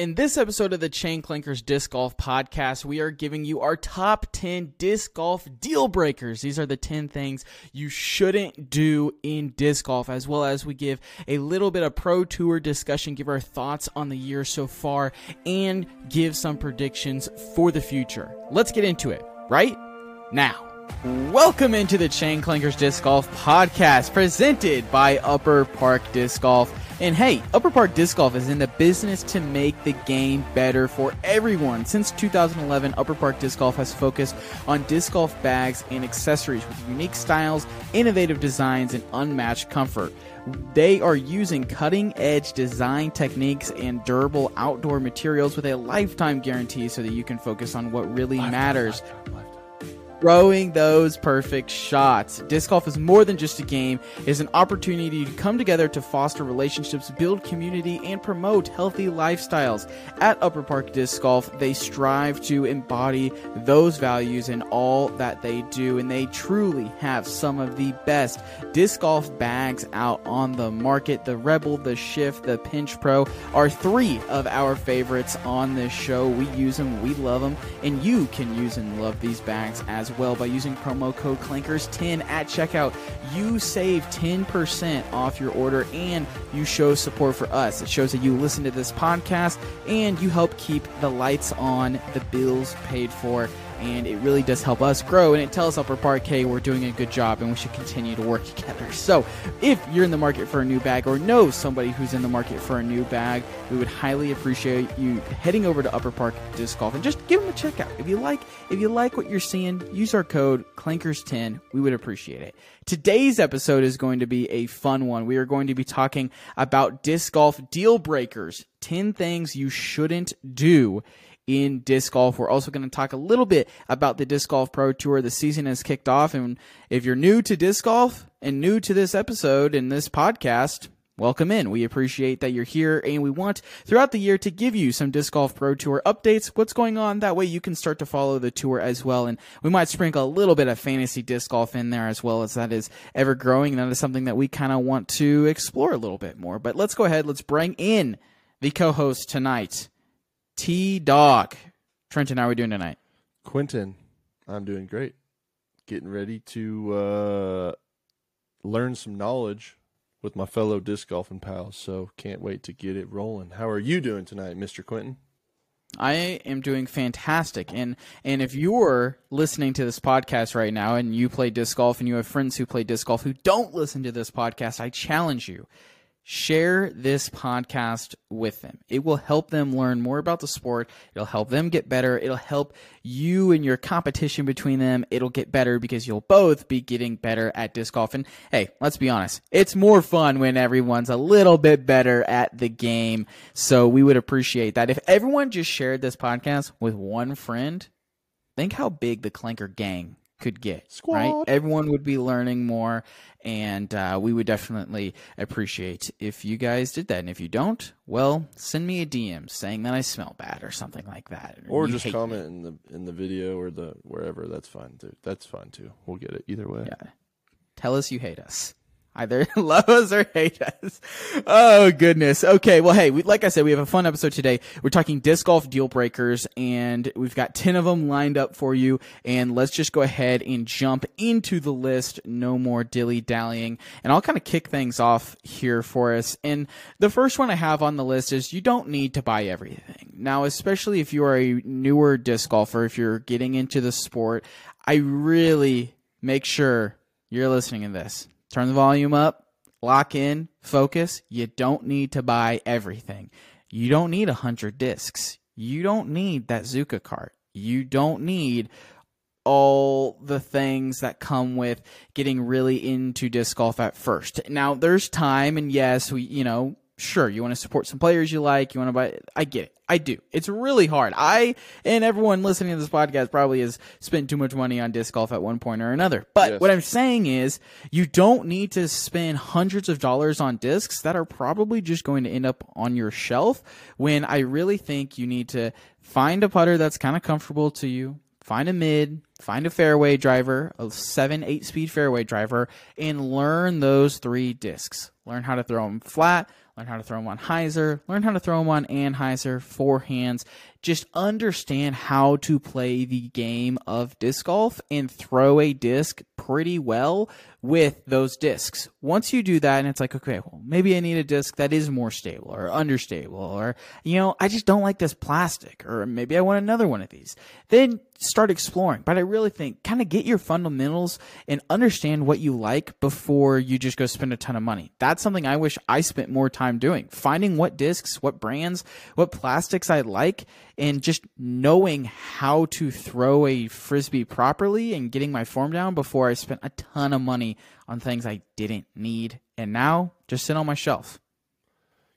In this episode of the Chain Clankers Disc Golf Podcast, we are giving you our top 10 disc golf deal breakers. These are the 10 things you shouldn't do in disc golf, as well as we give a little bit of pro tour discussion, give our thoughts on the year so far, and give some predictions for the future. Let's get into it right now. Welcome into the Chain Clankers Disc Golf Podcast, presented by Upper Park Disc Golf. And hey, Upper Park Disc Golf is in the business to make the game better for everyone. Since 2011, Upper Park Disc Golf has focused on disc golf bags and accessories with unique styles, innovative designs, and unmatched comfort. They are using cutting edge design techniques and durable outdoor materials with a lifetime guarantee so that you can focus on what really lifetime, matters. Lifetime, lifetime throwing those perfect shots. Disc golf is more than just a game, it is an opportunity to come together to foster relationships, build community, and promote healthy lifestyles. At Upper Park Disc Golf, they strive to embody those values in all that they do, and they truly have some of the best disc golf bags out on the market. The Rebel, the Shift, the Pinch Pro are three of our favorites on this show. We use them, we love them, and you can use and love these bags as well by using promo code CLANKERS10 at checkout. You save 10% off your order and you show support for us. It shows that you listen to this podcast and you help keep the lights on, the bills paid for and it really does help us grow and it tells Upper Park, hey, we're doing a good job and we should continue to work together. So if you're in the market for a new bag or know somebody who's in the market for a new bag, we would highly appreciate you heading over to Upper Park Disc Golf and just give them a check out. If you like, if you like what you're seeing, use our code Clankers10. We would appreciate it. Today's episode is going to be a fun one. We are going to be talking about disc golf deal breakers, 10 things you shouldn't do in disc golf. We're also going to talk a little bit about the Disc Golf Pro Tour. The season has kicked off, and if you're new to disc golf and new to this episode and this podcast, welcome in. We appreciate that you're here, and we want throughout the year to give you some Disc Golf Pro Tour updates. What's going on? That way you can start to follow the tour as well. And we might sprinkle a little bit of fantasy disc golf in there as well as that is ever growing. That is something that we kind of want to explore a little bit more. But let's go ahead. Let's bring in the co-host tonight. T Dog. Trenton, how are we doing tonight? Quentin, I'm doing great. Getting ready to uh, learn some knowledge with my fellow disc golfing pals. So can't wait to get it rolling. How are you doing tonight, Mr. Quentin? I am doing fantastic. And and if you're listening to this podcast right now and you play disc golf and you have friends who play disc golf who don't listen to this podcast, I challenge you share this podcast with them. It will help them learn more about the sport. It'll help them get better. It'll help you and your competition between them. It'll get better because you'll both be getting better at disc golf. And hey, let's be honest. It's more fun when everyone's a little bit better at the game. So we would appreciate that. If everyone just shared this podcast with one friend, think how big the Clanker gang could get. Squad. Right? Everyone would be learning more, and uh, we would definitely appreciate if you guys did that. And if you don't, well, send me a DM saying that I smell bad or something like that, or, or just comment me. in the in the video or the wherever. That's fine too. That's fine too. We'll get it either way. Yeah. Tell us you hate us. Either love us or hate us. Oh goodness. Okay. Well, hey, we, like I said, we have a fun episode today. We're talking disc golf deal breakers and we've got 10 of them lined up for you. And let's just go ahead and jump into the list. No more dilly dallying. And I'll kind of kick things off here for us. And the first one I have on the list is you don't need to buy everything. Now, especially if you are a newer disc golfer, if you're getting into the sport, I really make sure you're listening to this turn the volume up, lock in, focus. You don't need to buy everything. You don't need a hundred discs. You don't need that Zuca cart. You don't need all the things that come with getting really into disc golf at first. Now, there's time, and yes, we, you know, sure, you want to support some players you like, you want to buy, I get it. I do. It's really hard. I and everyone listening to this podcast probably has spent too much money on disc golf at one point or another. But yes. what I'm saying is, you don't need to spend hundreds of dollars on discs that are probably just going to end up on your shelf. When I really think you need to find a putter that's kind of comfortable to you, find a mid, find a fairway driver, a seven, eight speed fairway driver, and learn those three discs. Learn how to throw them flat learn how to throw them on hyzer, learn how to throw them on anhyzer, forehands. Just understand how to play the game of disc golf and throw a disc pretty well with those discs. Once you do that, and it's like, okay, well, maybe I need a disc that is more stable or understable, or, you know, I just don't like this plastic, or maybe I want another one of these. Then start exploring. But I really think kind of get your fundamentals and understand what you like before you just go spend a ton of money. That's something I wish I spent more time doing. Finding what discs, what brands, what plastics I like, and just knowing how to throw a frisbee properly and getting my form down before I spent a ton of money on things I didn't need. And now just sit on my shelf.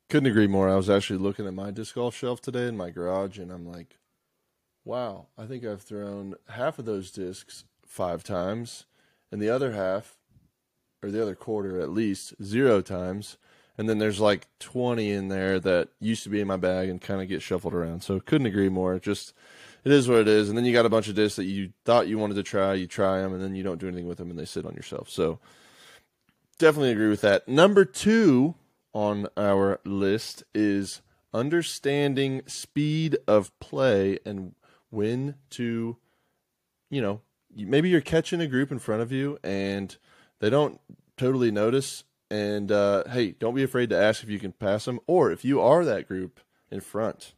Couldn't agree more. I was actually looking at my disc golf shelf today in my garage, and I'm like, wow, I think I've thrown half of those discs five times, and the other half, or the other quarter at least, zero times. And then there's like 20 in there that used to be in my bag and kind of get shuffled around. So couldn't agree more. Just it is what it is. And then you got a bunch of discs that you thought you wanted to try, you try them, and then you don't do anything with them, and they sit on yourself. So definitely agree with that. Number two on our list is understanding speed of play and when to, you know, maybe you're catching a group in front of you and they don't totally notice. And uh, hey, don't be afraid to ask if you can pass them, or if you are that group in front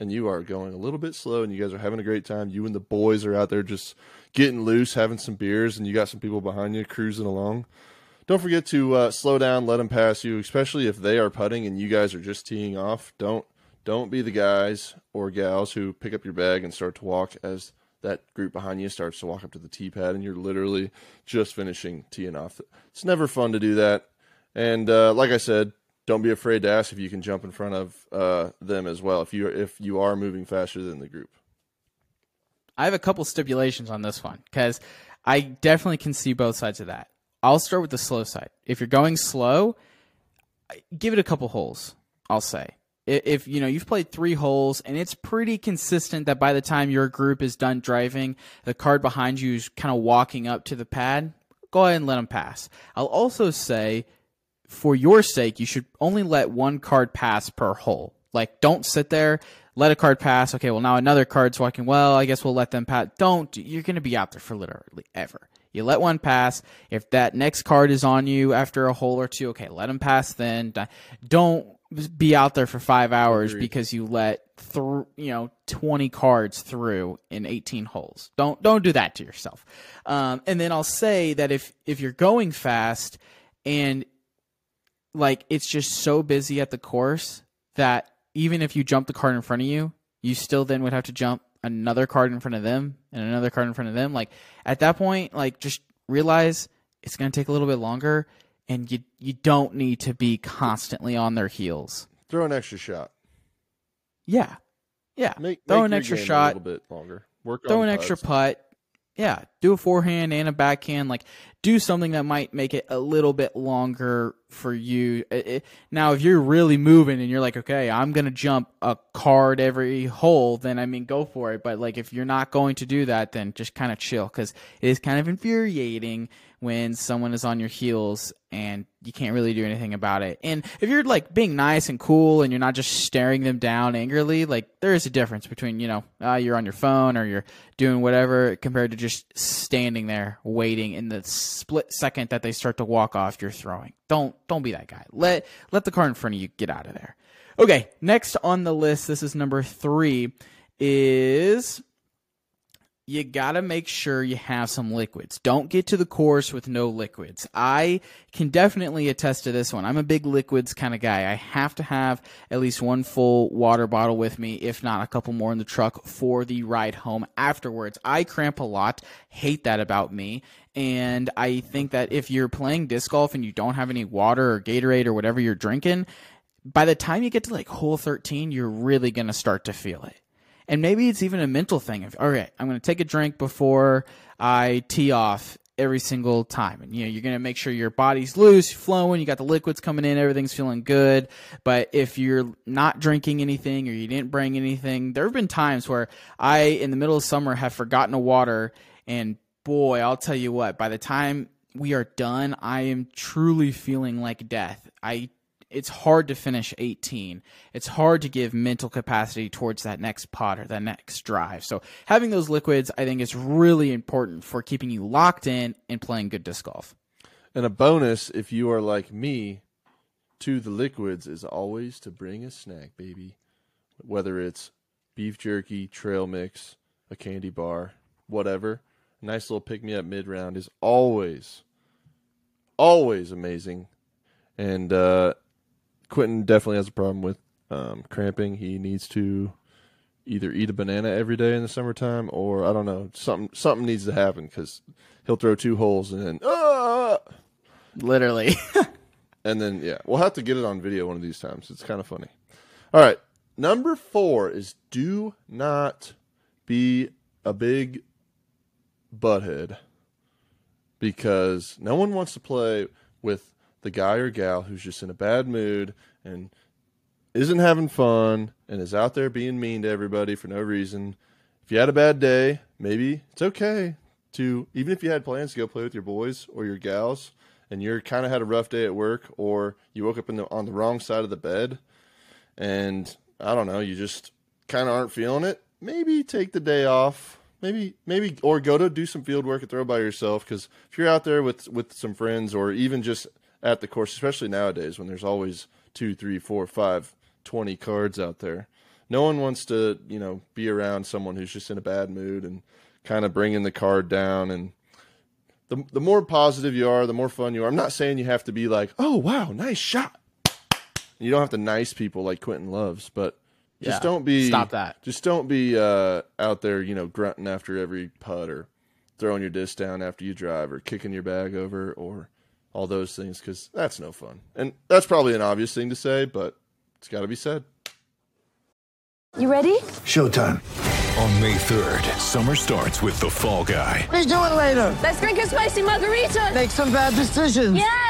and you are going a little bit slow and you guys are having a great time. You and the boys are out there just getting loose, having some beers, and you got some people behind you cruising along. Don't forget to uh, slow down, let them pass you, especially if they are putting and you guys are just teeing off. Don't don't be the guys or gals who pick up your bag and start to walk as that group behind you starts to walk up to the tee pad and you're literally just finishing teeing off. It's never fun to do that. And uh, like I said, don't be afraid to ask if you can jump in front of uh, them as well if you if you are moving faster than the group. I have a couple stipulations on this one because I definitely can see both sides of that. I'll start with the slow side. If you're going slow, give it a couple holes. I'll say if you know you've played three holes and it's pretty consistent that by the time your group is done driving, the card behind you is kind of walking up to the pad, go ahead and let them pass. I'll also say, for your sake, you should only let one card pass per hole. Like, don't sit there, let a card pass. Okay, well now another card's walking. Well, I guess we'll let them pass. Don't. You're going to be out there for literally ever. You let one pass. If that next card is on you after a hole or two, okay, let them pass then. Don't be out there for five hours Agreed. because you let through you know 20 cards through in 18 holes don't don't do that to yourself um, and then i'll say that if if you're going fast and like it's just so busy at the course that even if you jump the card in front of you you still then would have to jump another card in front of them and another card in front of them like at that point like just realize it's going to take a little bit longer and you you don't need to be constantly on their heels. Throw an extra shot. Yeah, yeah. Make, throw make an extra shot. A little bit longer. Work. Throw an putts. extra putt. Yeah, do a forehand and a backhand. Like do something that might make it a little bit longer for you. It, it, now, if you're really moving and you're like, okay, I'm gonna jump a card every hole, then I mean, go for it. But like, if you're not going to do that, then just kind of chill because it is kind of infuriating when someone is on your heels and you can't really do anything about it. And if you're like being nice and cool and you're not just staring them down angrily, like there is a difference between, you know, uh, you're on your phone or you're doing whatever compared to just standing there waiting in the split second that they start to walk off you're throwing. Don't don't be that guy. Let let the car in front of you get out of there. Okay, next on the list, this is number 3 is you got to make sure you have some liquids. Don't get to the course with no liquids. I can definitely attest to this one. I'm a big liquids kind of guy. I have to have at least one full water bottle with me, if not a couple more in the truck for the ride home afterwards. I cramp a lot, hate that about me. And I think that if you're playing disc golf and you don't have any water or Gatorade or whatever you're drinking, by the time you get to like hole 13, you're really going to start to feel it and maybe it's even a mental thing. Of, all right, I'm going to take a drink before I tee off every single time. And you know, you're going to make sure your body's loose, flowing, you got the liquids coming in, everything's feeling good. But if you're not drinking anything or you didn't bring anything, there have been times where I in the middle of summer have forgotten a water and boy, I'll tell you what, by the time we are done, I am truly feeling like death. I it's hard to finish 18. It's hard to give mental capacity towards that next pot or that next drive. So having those liquids, I think, is really important for keeping you locked in and playing good disc golf. And a bonus, if you are like me, to the liquids is always to bring a snack, baby. Whether it's beef jerky, trail mix, a candy bar, whatever. A nice little pick me up mid round is always, always amazing. And uh, Quentin definitely has a problem with um, cramping. He needs to either eat a banana every day in the summertime, or I don't know, something something needs to happen because he'll throw two holes and then ah! literally. and then yeah, we'll have to get it on video one of these times. It's kind of funny. All right, number four is do not be a big butthead because no one wants to play with the guy or gal who's just in a bad mood and isn't having fun and is out there being mean to everybody for no reason. If you had a bad day, maybe it's okay to even if you had plans to go play with your boys or your gals and you're kind of had a rough day at work or you woke up in the on the wrong side of the bed and I don't know, you just kind of aren't feeling it, maybe take the day off. Maybe, maybe, or go to do some field work and throw by yourself. Because if you're out there with with some friends, or even just at the course, especially nowadays when there's always two, three, four, five, twenty cards out there, no one wants to, you know, be around someone who's just in a bad mood and kind of bringing the card down. And the the more positive you are, the more fun you are. I'm not saying you have to be like, oh wow, nice shot. You don't have to nice people like Quentin loves, but just Yeah. don't be Stop that. Just don't be uh, out there, you know, grunting after every putt or throwing your disc down after you drive or kicking your bag over or all those things because that's no fun. And that's probably an obvious thing to say, but it's got to be said. You ready? Showtime. On May 3rd, summer starts with The Fall Guy. Let's do it later. Let's drink a spicy margarita. Make some bad decisions. Yes.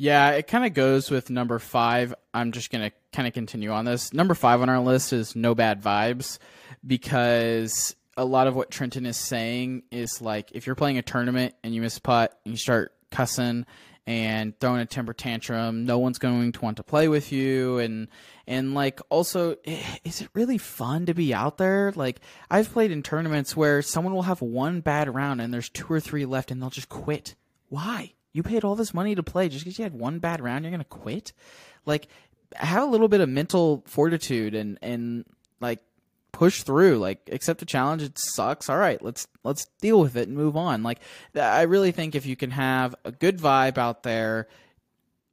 Yeah, it kind of goes with number five. I'm just going to kind of continue on this. Number five on our list is No Bad Vibes because a lot of what Trenton is saying is like if you're playing a tournament and you miss a putt and you start cussing and throwing a temper tantrum, no one's going to want to play with you. And, and like also, is it really fun to be out there? Like I've played in tournaments where someone will have one bad round and there's two or three left and they'll just quit. Why? You paid all this money to play just because you had one bad round, you're gonna quit? Like, have a little bit of mental fortitude and and like push through. Like, accept a challenge. It sucks. All right, let's let's deal with it and move on. Like, I really think if you can have a good vibe out there,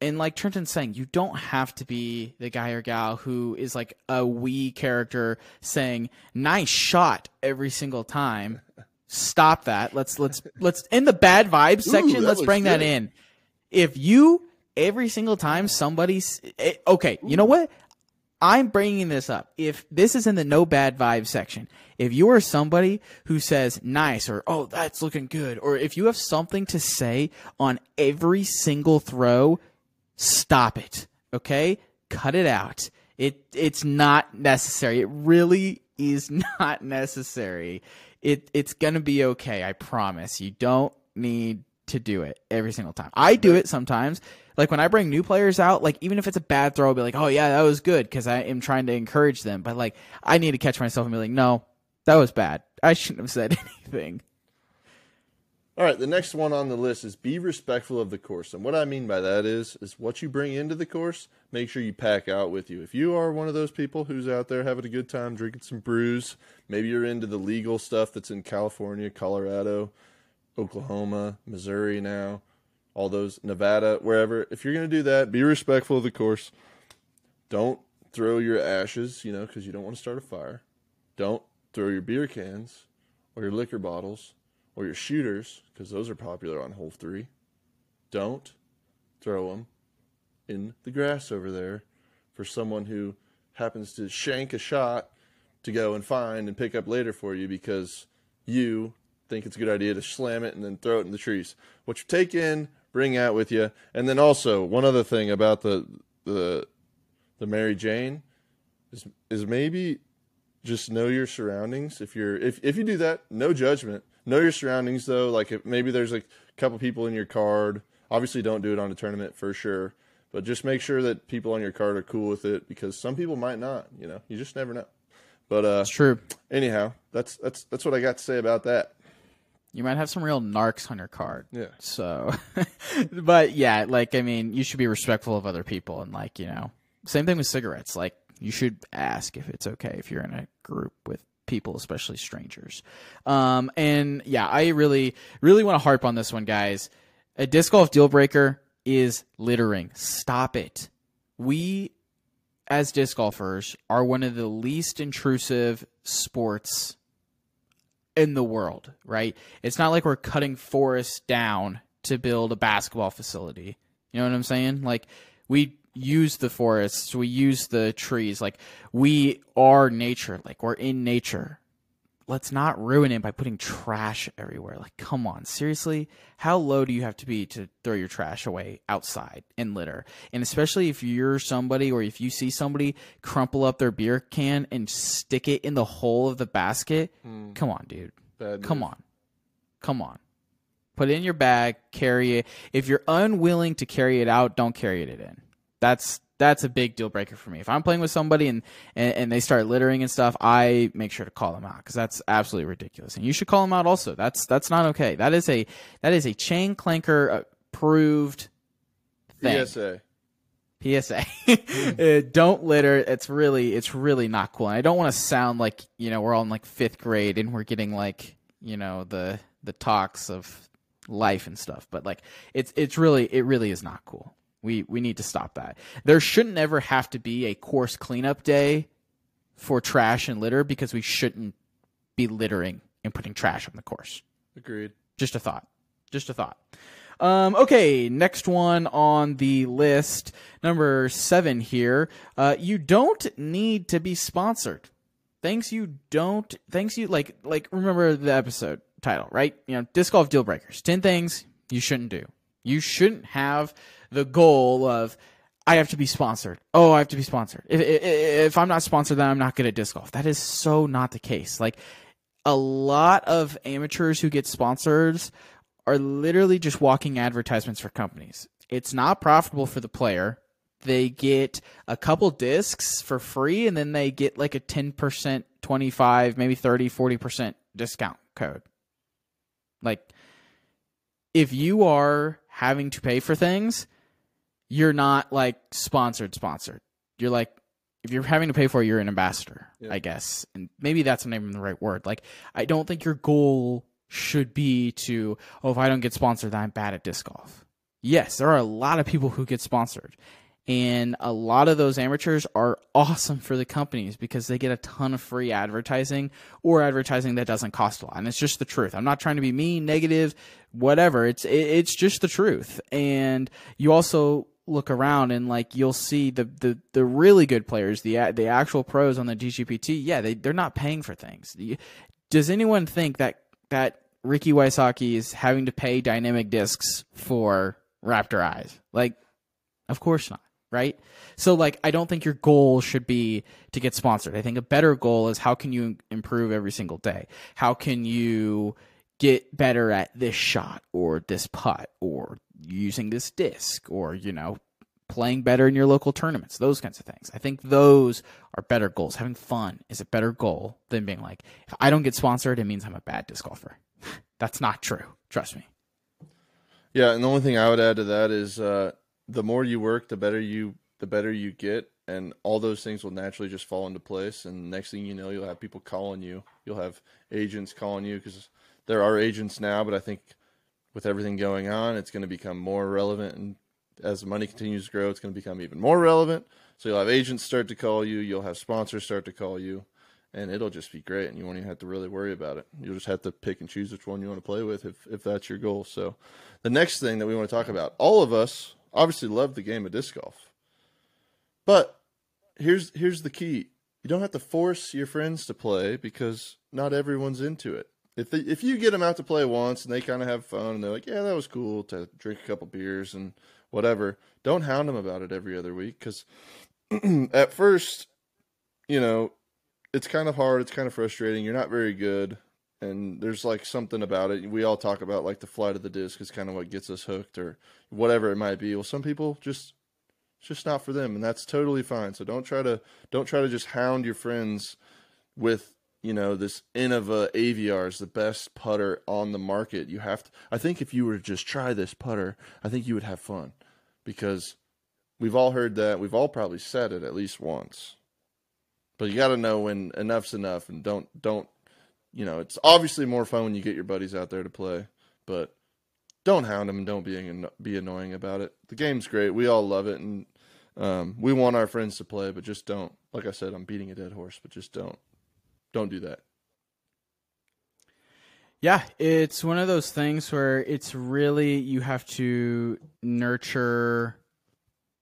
and like Trenton's saying, you don't have to be the guy or gal who is like a wee character saying "nice shot" every single time. Stop that. Let's let's let's in the bad vibes section. let's bring that in. If you every single time somebody's eh, okay, you know what? I'm bringing this up. If this is in the no bad vibe section, if you are somebody who says nice or oh that's looking good, or if you have something to say on every single throw, stop it. Okay? Cut it out. It it's not necessary. It really is not necessary. It it's gonna be okay, I promise. You don't need to do it every single time. I do it sometimes. Like when I bring new players out, like even if it's a bad throw, I'll be like, "Oh yeah, that was good," because I am trying to encourage them. But like, I need to catch myself and be like, "No, that was bad. I shouldn't have said anything." All right, the next one on the list is be respectful of the course. And what I mean by that is is what you bring into the course, make sure you pack out with you. If you are one of those people who's out there having a good time drinking some brews, maybe you're into the legal stuff that's in California, Colorado, Oklahoma, Missouri now, all those Nevada, wherever. If you're going to do that, be respectful of the course. Don't throw your ashes, you know, cuz you don't want to start a fire. Don't throw your beer cans or your liquor bottles or your shooters, because those are popular on hole three, don't throw them in the grass over there for someone who happens to shank a shot to go and find and pick up later for you because you think it's a good idea to slam it and then throw it in the trees. What you take in, bring out with you, and then also one other thing about the the the Mary Jane is is maybe just know your surroundings. If you're if if you do that, no judgment. Know your surroundings though. Like if maybe there's a couple people in your card. Obviously, don't do it on a tournament for sure. But just make sure that people on your card are cool with it because some people might not. You know, you just never know. But uh, It's true. anyhow, that's that's that's what I got to say about that. You might have some real narcs on your card. Yeah. So, but yeah, like I mean, you should be respectful of other people, and like you know, same thing with cigarettes. Like you should ask if it's okay if you're in a group with people, especially strangers. Um, and yeah, I really, really want to harp on this one, guys. A disc golf deal breaker is littering. Stop it. We, as disc golfers, are one of the least intrusive sports in the world, right? It's not like we're cutting forests down to build a basketball facility. You know what I'm saying? Like we use the forests, we use the trees, like we are nature, like we're in nature. Let's not ruin it by putting trash everywhere. Like, come on, seriously? How low do you have to be to throw your trash away outside in litter? And especially if you're somebody or if you see somebody crumple up their beer can and stick it in the hole of the basket, hmm. come on, dude. Bad Come move. on. Come on. Put it in your bag, carry it. If you're unwilling to carry it out, don't carry it in. That's that's a big deal breaker for me. If I'm playing with somebody and and, and they start littering and stuff, I make sure to call them out because that's absolutely ridiculous. And you should call them out also. That's that's not okay. That is a that is a chain clanker approved thing. PSA. PSA. Uh, don't litter. It's really it's really not cool. And I don't want to sound like, you know, we're all in like 5th grade and we're getting like, you know, the the talks of life and stuff, but like it's it's really it really is not cool. We we need to stop that. There shouldn't ever have to be a course cleanup day for trash and litter because we shouldn't be littering and putting trash on the course. Agreed. Just a thought. Just a thought. Um, okay, next one on the list, number seven here. Uh, you don't need to be sponsored. Things you don't, things you like, like remember the episode title, right? You know, disc golf deal breakers. Ten things you shouldn't do. You shouldn't have the goal of I have to be sponsored. Oh, I have to be sponsored. If if, if I'm not sponsored, then I'm not good at disc golf. That is so not the case. Like a lot of amateurs who get sponsors are literally just walking advertisements for companies. It's not profitable for the player. They get a couple discs for free and then they get like a 10%, 25, maybe 30, 40% discount code. Like if you are having to pay for things, you're not like sponsored sponsored. You're like if you're having to pay for it, you're an ambassador, I guess. And maybe that's not even the right word. Like I don't think your goal should be to, oh, if I don't get sponsored, then I'm bad at disc golf. Yes, there are a lot of people who get sponsored. And a lot of those amateurs are awesome for the companies because they get a ton of free advertising or advertising that doesn't cost a lot. And it's just the truth. I'm not trying to be mean, negative, whatever. It's it, it's just the truth. And you also look around and like you'll see the the, the really good players, the the actual pros on the DGPT. Yeah, they they're not paying for things. Does anyone think that that Ricky Wysocki is having to pay dynamic discs for Raptor Eyes? Like, of course not, right? So like I don't think your goal should be to get sponsored. I think a better goal is how can you improve every single day? How can you get better at this shot or this putt or using this disc or you know playing better in your local tournaments those kinds of things i think those are better goals having fun is a better goal than being like if i don't get sponsored it means i'm a bad disc golfer That's not true. Trust me. Yeah, and the only thing I would add to that is uh, the more you work, the better you the better you get, and all those things will naturally just fall into place. And next thing you know, you'll have people calling you. You'll have agents calling you because there are agents now, but I think with everything going on, it's going to become more relevant. And as money continues to grow, it's going to become even more relevant. So you'll have agents start to call you. You'll have sponsors start to call you. And it'll just be great, and you won't even have to really worry about it. You'll just have to pick and choose which one you want to play with if, if that's your goal. So, the next thing that we want to talk about, all of us obviously love the game of disc golf, but here's here's the key: you don't have to force your friends to play because not everyone's into it. If they, if you get them out to play once and they kind of have fun and they're like, yeah, that was cool to drink a couple beers and whatever, don't hound them about it every other week because at first, you know, it's kind of hard, it's kind of frustrating. You're not very good, and there's like something about it. We all talk about like the flight of the disc is kind of what gets us hooked or whatever it might be. Well, some people just it's just not for them, and that's totally fine. So don't try to don't try to just hound your friends with you know this Innova Aviar is the best putter on the market. You have to. I think if you were to just try this putter, I think you would have fun because we've all heard that. We've all probably said it at least once. But you got to know when enough's enough, and don't don't you know it's obviously more fun when you get your buddies out there to play, but don't hound them and don't be be annoying about it. The game's great. We all love it, and um, we want our friends to play, but just don't. Like I said, I'm beating a dead horse, but just don't don't do that. Yeah, it's one of those things where it's really you have to nurture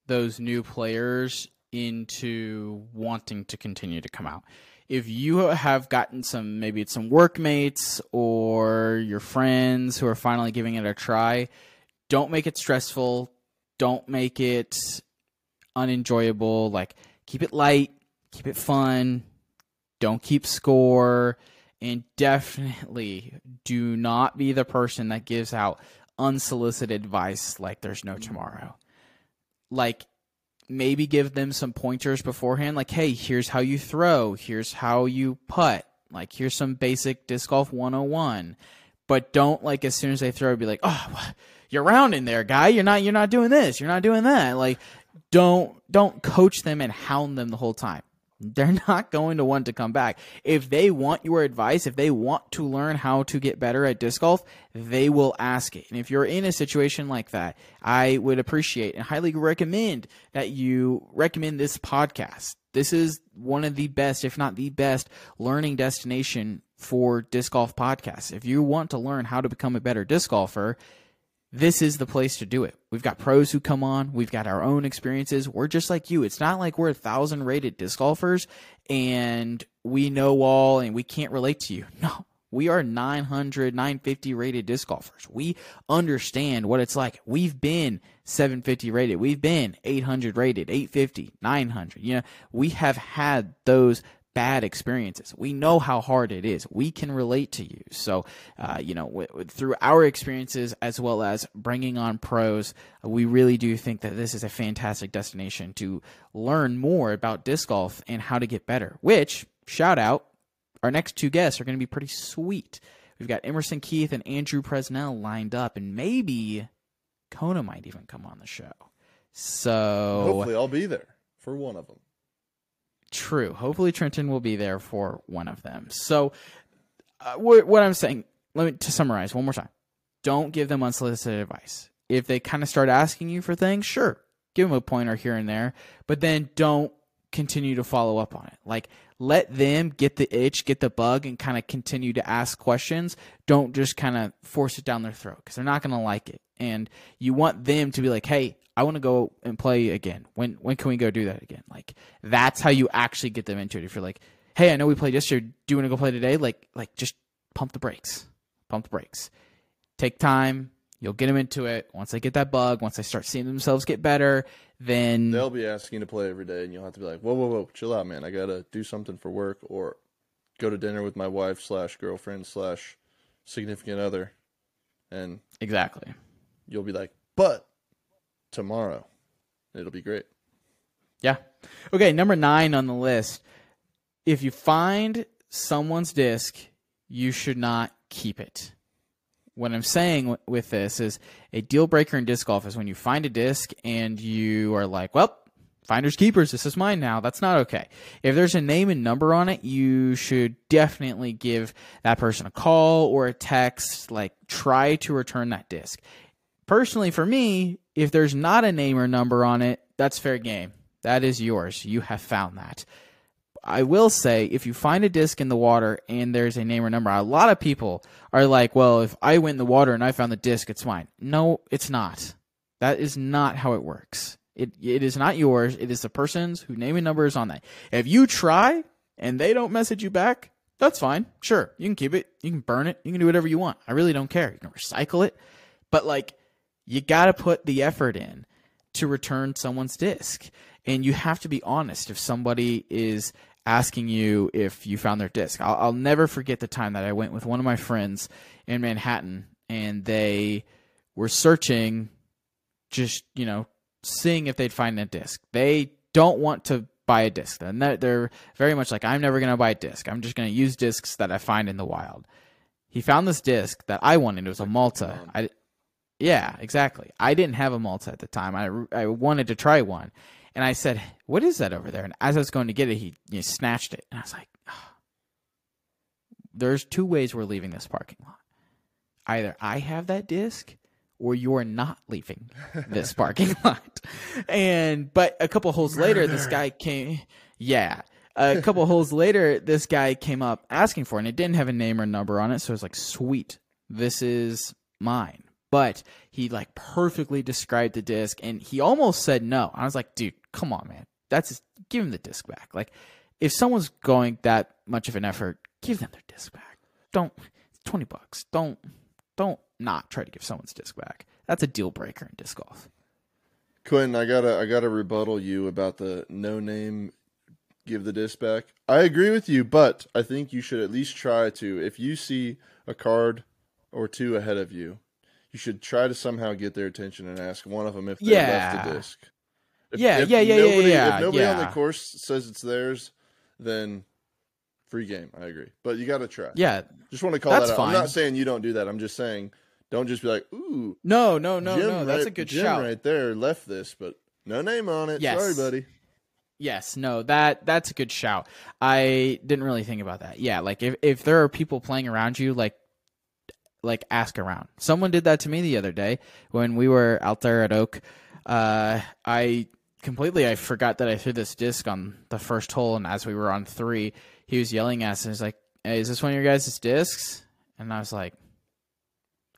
those new players into wanting to continue to come out. If you have gotten some, maybe it's some workmates or your friends who are finally giving it a try, don't make it stressful. Don't make it unenjoyable. Like, keep it light, keep it fun. Don't keep score. And definitely do not be the person that gives out unsolicited advice like there's no tomorrow. Like, maybe give them some pointers beforehand like hey here's how you throw here's how you putt like here's some basic disc golf 101 but don't like as soon as they throw be like oh you're rounding there guy. You're not you're not doing this. You're not doing that. Like don't don't coach them and hound them the whole time they're not going to want to come back. If they want your advice, if they want to learn how to get better at disc golf, they will ask it. And if you're in a situation like that, I would appreciate and highly recommend that you recommend this podcast. This is one of the best, if not the best, learning destination for disc golf podcasts. If you want to learn how to become a better disc golfer, this is the place to do it. We've got pros who come on. We've got our own experiences. We're just like you. It's not like we're a thousand rated disc golfers and we know all and we can't relate to you. No, we are 900, 950 rated disc golfers. We understand what it's like. We've been 750 rated. We've been 800 rated, 850, 900. You know, we have had those bad experiences. We know how hard it is. We can relate to you. So, uh, you know, w- w- through our experiences as well as bringing on pros, we really do think that this is a fantastic destination to learn more about disc golf and how to get better. Which, shout out, our next two guests are going to be pretty sweet. We've got Emerson Keith and Andrew Presnell lined up, and maybe Kona might even come on the show. So hopefully, I'll be there for one of them. True. Hopefully, Trenton will be there for one of them. So, uh, what, what I'm saying, let me to summarize one more time. Don't give them unsolicited advice. If they kind of start asking you for things, sure, give them a pointer here and there, but then don't continue to follow up on it. Like, let them get the itch, get the bug, and kind of continue to ask questions. Don't just kind of force it down their throat because they're not going to like it. And you want them to be like, hey, I want to go and play again. When when can we go do that again? Like that's how you actually get them into it. If you're like, hey, I know we played yesterday. Do you want to go play today? Like like just pump the brakes. Pump the brakes. Take time. You'll get them into it. Once they get that bug, once they start seeing themselves get better, then they'll be asking to play every day, and you'll have to be like, whoa, whoa, whoa, chill out, man. I gotta do something for work or go to dinner with my wife slash girlfriend slash significant other, and exactly, you'll be like, but tomorrow. It'll be great. Yeah. Okay, number nine on the list. If you find someone's disc, you should not keep it. what I'm saying with this is a deal breaker in disc golf is when you find a disc and you are like, well, finders keepers, this is mine now. That's not okay. If there's a name and number on it, you should definitely give that person a call or a text. Like, try to return that disc. Personally, for me, if there's not a name or number on it, that's fair game. That is yours. You have found that. I will say, if you find a disc in the water and there's a name or number, a lot of people are like, well, if I went in the water and I found the disc, it's mine. No, it's not. That is not how it works. It, it is not yours. It is the person's whose name and number is on that. If you try and they don't message you back, that's fine. Sure, you can keep it. You can burn it. You can do whatever you want. I really don't care. You can recycle it. But like, you got to put the effort in to return someone's disc. And you have to be honest if somebody is asking you if you found their disc. I'll, I'll never forget the time that I went with one of my friends in Manhattan and they were searching, just, you know, seeing if they'd find a disc. They don't want to buy a disc. And they're- very much like, I'm never going to buy a disc. I'm just going to use discs that I find in the wild. He found this disc that I wanted. It was a Malta. I, yeah, exactly. I didn't have a Malta at the time. I, I wanted to try one. And I said, What is that over there? And as I was going to get it, he you know, snatched it. And I was like, "Ah." There's two ways we're leaving this parking lot. Either I have that disc or you're not leaving this parking lot. And, but a couple holes later, this guy came, yeah. A couple holes later, this guy came up asking for it, and it didn't have a name or number on it. So I was like, sweet, this is mine. But he like perfectly described the disc, and he almost said no. I was like, dude, come on, man. That's just, give him the disc back. Like, if someone's going that much of an effort, give them their disc back. Don't twenty bucks. Don't don't not try to give someone's disc back. That's a deal breaker in disc golf. Quentin, I gotta I gotta rebuttal you about the no name give the disc back. I agree with you, but I think you should at least try to if you see a card or two ahead of you, you should try to somehow get their attention and ask one of them if they left Yeah. the disc. If, Yeah, if yeah, yeah, yeah, nobody, yeah, If nobody on the course says it's theirs, then free game. I agree, but you got to try. Yeah. just want to call That's that out. I'm not saying you don't do that. I'm just saying don't just be like, ooh, No, no, no, Jim no. That's right- a good Jim shout. right there left this, but no name on it. Yes. Sorry, buddy. Yes, no, that that's a good shout. I didn't really think about that. Yeah, like if if there are people playing around you, like like ask around. Someone did that to me the other day when we were out there at Oak. Uh, I completely I forgot that I threw this disc on the first hole, and as we were on three, he was yelling at us and he's like, hey, "Is this one of your guys' discs?" And I was like,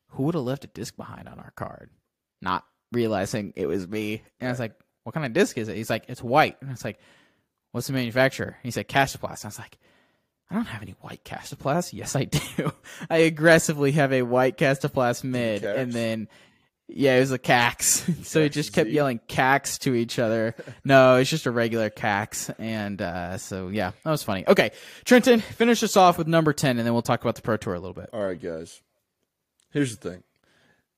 "Who would have left a disc behind on our card?" Not realizing it was me, and I was like, "What kind of disc is it?" He's like, "It's white," and I was like, "What's the manufacturer?" He said, "Kastaplast." I was like. I don't have any white Kastaplast. Yes, I do. I aggressively have a white Kastaplast mid, Kaxe? and then yeah, it was a Kaxe. so it just kept yelling Kaxe to each other. no, it's just a regular Kaxe, and uh, so yeah, that was funny. Okay, Trenton, finish us off with number ten, and then we'll talk about the Pro Tour a little bit. All right, guys. Here's the thing.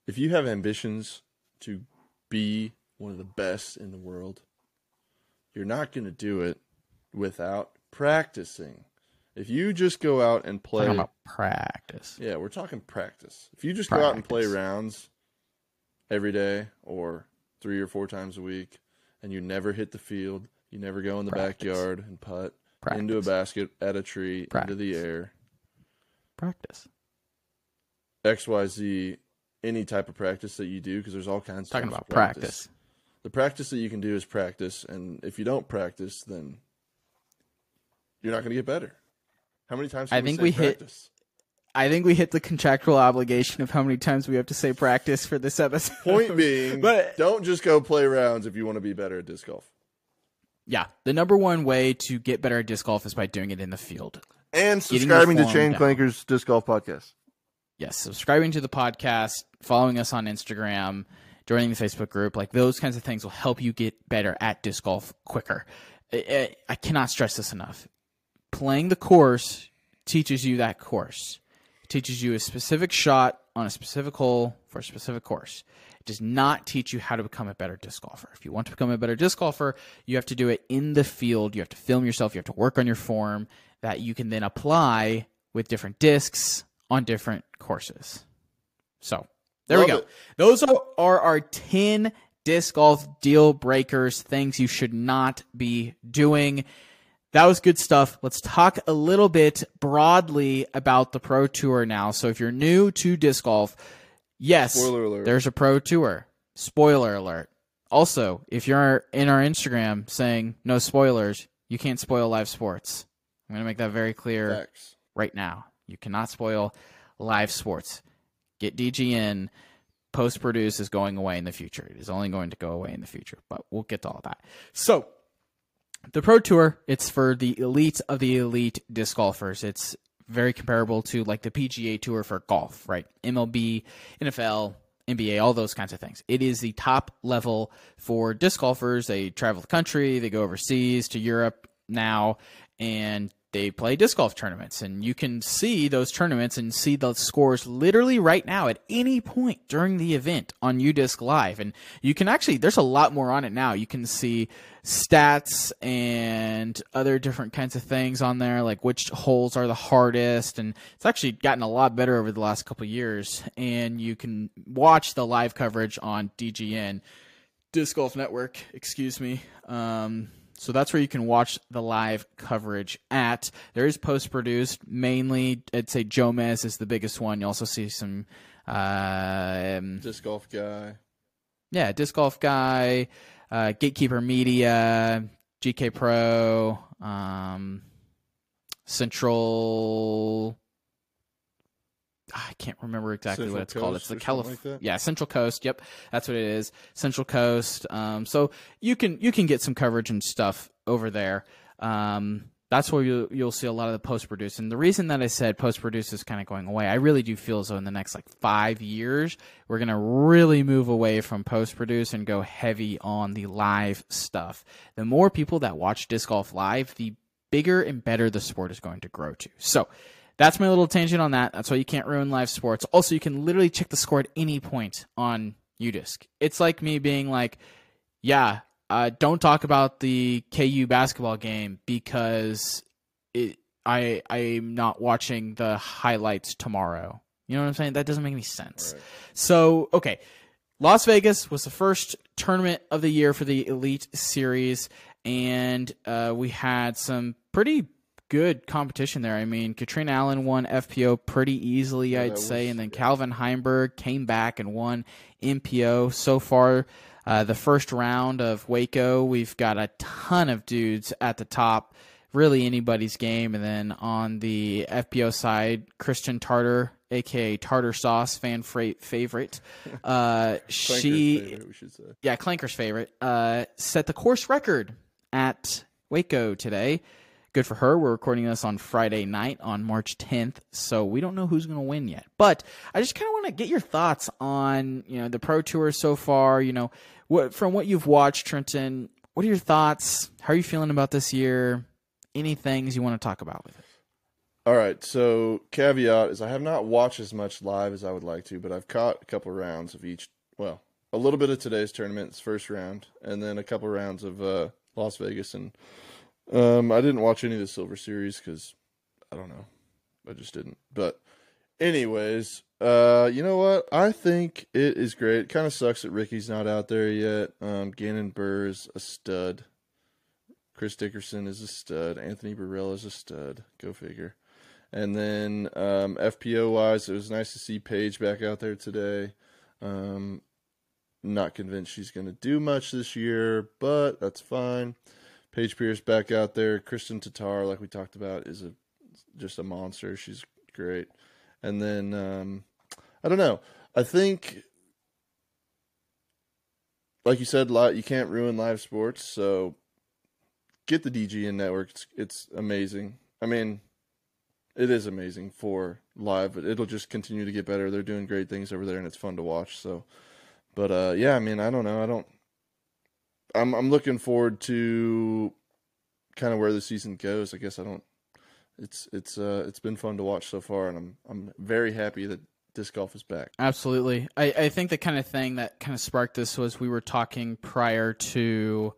If you have ambitions to be one of the best in the world, you're not going to do it without practicing. If you just go out and play, Talking about practice. yeah, we're talking practice. If you just go out and play rounds every day or three or four times a week, and you never hit the field, you never go in the Practice. backyard and putt into a basket, at a tree, into the air, Practice. XYZ, any type of practice that you do, because there's all kinds of Talking about practice. The practice that you can do is practice, and if you don't practice, then you're not going to get better. How many times? I think say we hit- practice? I think we hit the contractual obligation of how many times we have to say practice for this episode. Point being, But- don't just go play rounds if you want to be better at disc golf. yeah, the number one way to get better at disc golf is by doing it in the field. And subscribing to Chain down. Clankers Disc Golf Podcast. yes, subscribing to the podcast, following us on Instagram, joining the Facebook group, like those kinds of things will help you get better at disc golf quicker. I cannot stress this enough. Playing the course teaches you that course. It teaches you a specific shot on a specific hole for a specific course. It does not teach you how to become a better disc golfer. If you want to become a better disc golfer, you have to do it in the field. You have to film yourself. You have to work on your form that you can then apply with different discs on different courses. So there we go. it. Those are, are our 10 disc golf deal breakers, things you should not be doing. That was good stuff. Let's talk a little bit broadly about the Pro Tour now. So if you're new to disc golf, yes, Spoiler alert. there's a Pro Tour. Spoiler alert. Also, if you're in our Instagram saying no spoilers, you can't spoil live sports. I'm going to make that very clear Facts. right now. You cannot spoil live sports. Get DGN. Post produce is going away in the future. It is only going to go away in the future, but we'll get to all that. So, the Pro Tour, it's for the elite of the elite disc golfers. It's very comparable to like the PGA Tour for golf, right? MLB, NFL, NBA, all those kinds of things. It is the top level for disc golfers. They travel the country, they go overseas to Europe now, and they play disc golf tournaments. And you can see those tournaments and see the scores literally right now at any point during the event on UDisc Live. And you can actually, there's a lot more on it now. You can see stats and other different kinds of things on there, like which holes are the hardest. And it's actually gotten a lot better over the last couple years. And you can watch the live coverage on DGN, Disc Golf Network, excuse me. Um, so that's where you can watch the live coverage at. There is post produced, mainly, I'd say Jomez is the biggest one. You also see some, uh, um, Disc golf guy. yeah, disc golf guy, uh, gatekeeper media, GK Pro, um, Central. I can't remember exactly Central what it's called. It's the California, like yeah, Central Coast. Yep, that's what it is. Central Coast. Um, so you can you can get some coverage and stuff over there. Um, that's where you you'll see a lot of the post produce. And the reason that I said post produce is kind of going away, I really do feel as though in the next like five years we're gonna really move away from post produce and go heavy on the live stuff. The more people that watch disc golf live, the bigger and better the sport is going to grow to. So that's my little tangent on that. That's why you can't ruin live sports. Also, you can literally check the score at any point on UDisc. It's like me being like, yeah, uh, don't talk about the KU basketball game because it, I I'm not watching the highlights tomorrow. You know what I'm saying? That doesn't make any sense. So okay, Las Vegas was the first tournament of the year for the Elite Series, and uh, we had some pretty good competition there. I mean, Katrina Allen won FPO pretty easily, I'd say, was- and then Calvin Heimburg came back and won MPO. So far, uh, the first round of Waco, we've got a ton of dudes at the top. Really anybody's game, and then on the FPO side, Kristin Tattar, aka Tartar Sauce, fan favorite. Uh, she favorite, yeah, Clanker's favorite, uh, set the course record at Waco today. Good for her. We're recording this on Friday night on March 10th, so we don't know who's going to win yet. But I just kind of want to get your thoughts on you know the Pro Tour so far. You know, what from what you've watched, Trenton. What are your thoughts? How are you feeling about this year? Any things you want to talk about with it? All right, so caveat is I have not watched as much live as I would like to, but I've caught a couple rounds of each. Well, a little bit of today's tournament's first round, and then a couple rounds of uh, Las Vegas, and um, I didn't watch any of the Silver Series because I don't know, I just didn't. But anyways, uh, you know what? I think it is great. It kind of sucks that Ricky's not out there yet. Um, Gannon Buhr is a stud. Chris Dickerson is a stud. Anthony Barela is a stud. Go figure. And then um, FPO wise, it was nice to see Paige back out there today. Um, not convinced she's going to do much this year, but that's fine. Paige Pierce back out there. Kristin Tattar, like we talked about, is a just a monster. She's great. And then um, I don't know. I think, like you said, you can't ruin live sports. So get the DGN network. It's, it's amazing. I mean, it is amazing for live, but it'll just continue to get better. They're doing great things over there, and it's fun to watch. So, but uh, yeah, I mean, I don't know. I don't. I'm I'm looking forward to kind of where the season goes. I guess I don't. It's it's uh it's been fun to watch so far, and I'm I'm very happy that disc golf is back. Absolutely. I, I think the kind of thing that kind of sparked this was we were talking prior to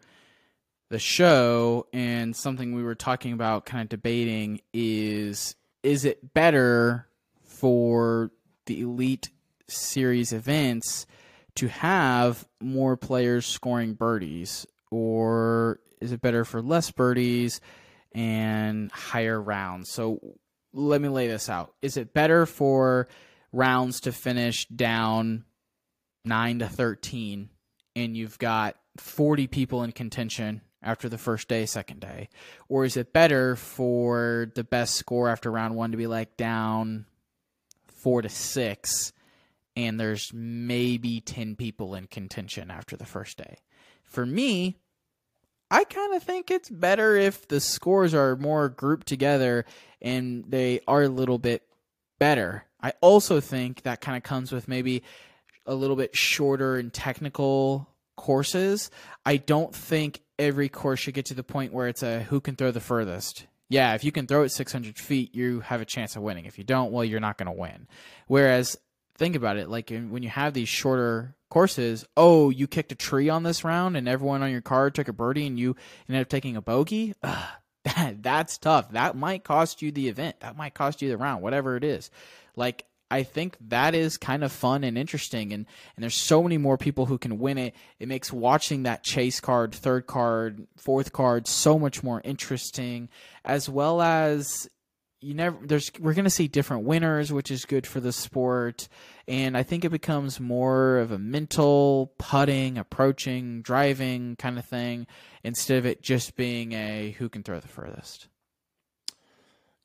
the show, and something we were talking about, kind of debating, is is it better for the elite series events to have more players scoring birdies? Or is it better for less birdies and higher rounds? So let me lay this out. Is it better for rounds to finish down 9 to 13 and you've got 40 people in contention after the first day, second day? Or is it better for the best score after round one to be like down four to six and there's maybe 10 people in contention after the first day? For me, I kind of think it's better if the scores are more grouped together and they are a little bit better. I also think that kind of comes with maybe a little bit shorter and technical courses. I don't think every course should get to the point where it's a who can throw the furthest. Yeah, if you can throw it 600 feet, you have a chance of winning. If you don't, well, you're not going to win. Whereas, think about it like when you have these shorter courses, oh, you kicked a tree on this round and everyone on your card took a birdie and you ended up taking a bogey. Ugh, that, that's tough. That might cost you the event. That might cost you the round, whatever it is. Like, I think that is kind of fun and interesting, and and there's so many more people who can win it. It makes watching that chase card, third card, fourth card so much more interesting, as well as you never there's we're going to see different winners which is good for the sport. And i think it becomes more of a mental putting approaching driving kind of thing instead of it just being a who can throw the furthest.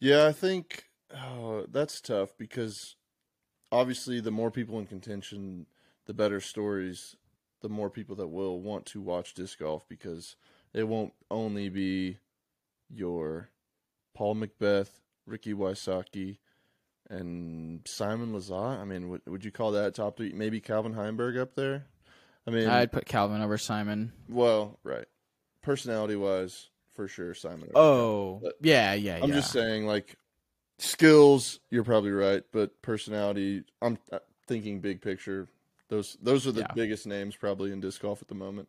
Yeah, I think oh, that's tough because obviously the more people in contention, the better stories, the more people that will want to watch disc golf because it won't only be your Paul McBeth, Ricky Wysocki, and Simon Lizotte. I mean, would, would you call that top three? Maybe Calvin Heimburg up there. I mean, i'd put calvin over simon well, right. Personality wise, for sure, Simon. oh yeah yeah I'm yeah. just saying, like skills, you're probably right, but personality, I'm uh, thinking big picture. Those those are the Yeah. biggest names probably in disc golf at the moment.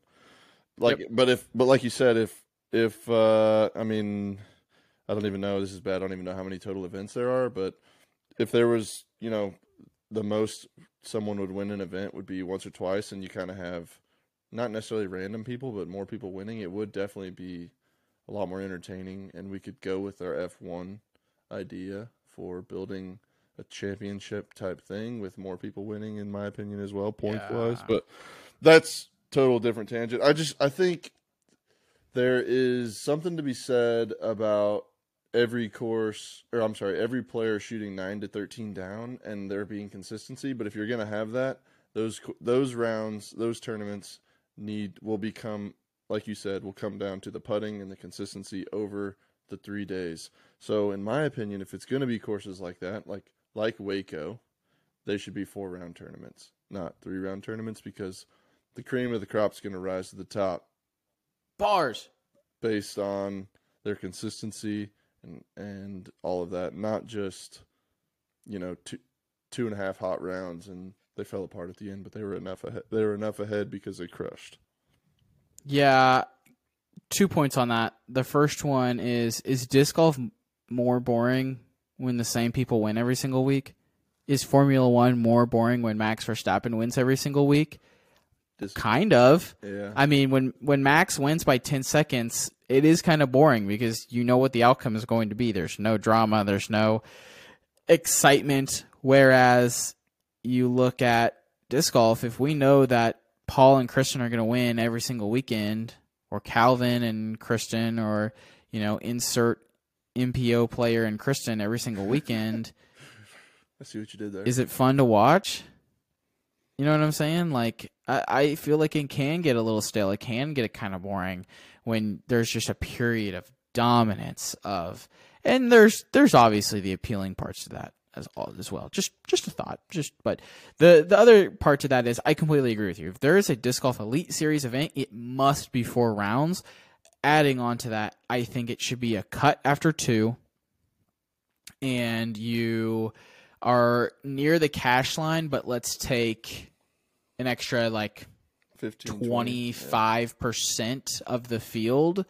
Like, but if but like you said, if if uh I mean, I don't even know. This is bad. I don't even know how many total events there are, but if there was, you know, the most someone would win an event would be once or twice, and you kind of have not necessarily random people, but more people winning, it would definitely be a lot more entertaining, and we could go with our F1 idea for building a championship type thing with more people winning, in my opinion, as well, point wise. But that's total different tangent. I just I think there is something to be said about every course or I'm sorry, every player shooting 9 to 13 down and there being consistency, but if you're going to have that, those those rounds, those tournaments need will become like you said, will come down to the putting and the consistency over the 3 days. So in my opinion, if it's going to be courses like that, like like Waco, they should be four round tournaments, not three round tournaments because the cream of the crop's going to rise to the top bars based on their consistency and and all of that, not just you know two two and a half hot rounds and they fell apart at the end, but they were enough ahead. They were enough ahead because they crushed. Yeah, two points on that. The first one is is disc golf more boring when the same people win every single week? Is Formula One more boring when Max Verstappen wins every single week? Dis- Kind of. Yeah. I mean, when when Max wins by ten seconds, it is kind of boring because you know what the outcome is going to be. There's no drama. There's no excitement. Whereas you look at disc golf, if we know that Paul and Kristin are going to win every single weekend, or Calvin and Kristin or you know, insert MPO player and Kristin every single weekend, I see what you did there. is it fun to watch? You know what I'm saying? Like, I, I feel like it can get a little stale. It can get kind of boring when there's just a period of dominance of, and there's there's obviously the appealing parts to that as all as well. Just just a thought. Just but the the other part to that is I completely agree with you. If there is a disc golf elite series event, it must be four rounds. Adding on to that, I think it should be a cut after two, and you are near the cash line, but let's take an extra like 15, twenty five percent of the field,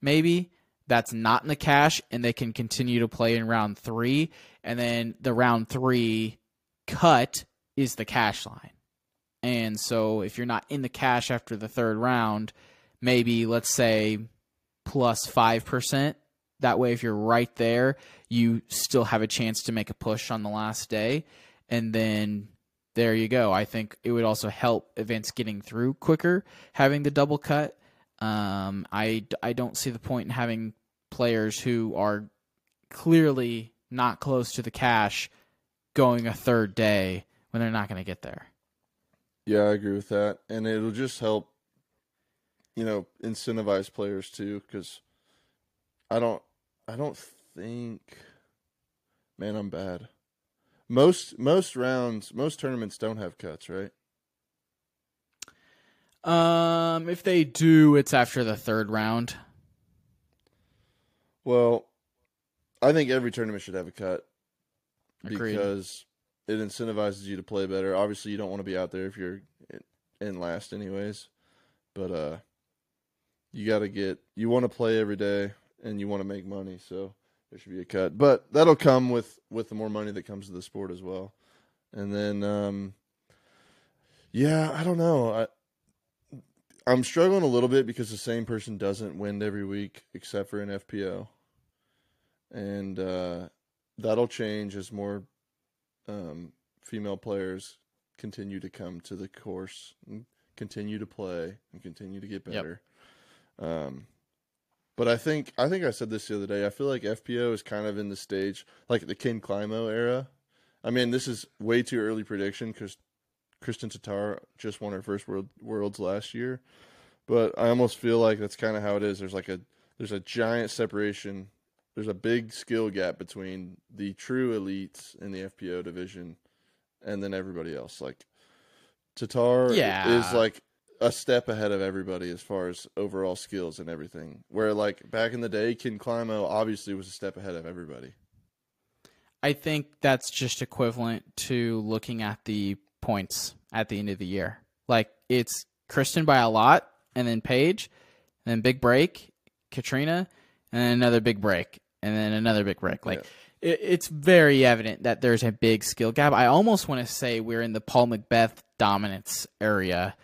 maybe that's not in the cash, and they can continue to play in round three, and then the round three cut is the cash line. And so if you're not in the cash after the third round, maybe let's say plus 5%. That way, if you're right there, you still have a chance to make a push on the last day. And then there you go. I think it would also help events getting through quicker having the double cut. Um, I, I don't see the point in having players who are clearly not close to the cash going a third day when they're not going to get there. Yeah, I agree with that, and it'll just help, you know, incentivize players too. Because I don't, I don't think, man, I'm bad. Most most rounds, most tournaments don't have cuts, right? Um, if they do, it's after the third round. Well, I think every tournament should have a cut Agreed. because it incentivizes you to play better. Obviously, you don't want to be out there if you're in- in last, anyways. But uh, you got to get you want to play every day and you want to make money, so there should be a cut. But that'll come with with the more money that comes to the sport as well. And then, um, yeah, I don't know. I I'm struggling a little bit because the same person doesn't win every week except for an FPO, and uh, that'll change as more um, female players continue to come to the course and continue to play and continue to get Yep. better. Um, but I think I think I said this the other day. I feel like FPO is kind of in the stage like the Ken Climo era. I mean, this is way too early prediction because Kristin Tattar just won her first world worlds last year. But I almost feel like that's kind of how it is. There's like a there's a giant separation. There's a big skill gap between the true elites in the FPO division and then everybody else. Like Tattar Yeah. is like a step ahead of everybody as far as overall skills and everything. Where like back in the day, Ken Climo obviously was a step ahead of everybody. I think that's just equivalent to looking at the points at the end of the year. Like it's Kristin by a lot, and then Paige, and then big break, Katrina, and then another big break, and then another big break. Like it, it's very evident that there's a big skill gap. I almost want to say we're in the Paul McBeth dominance area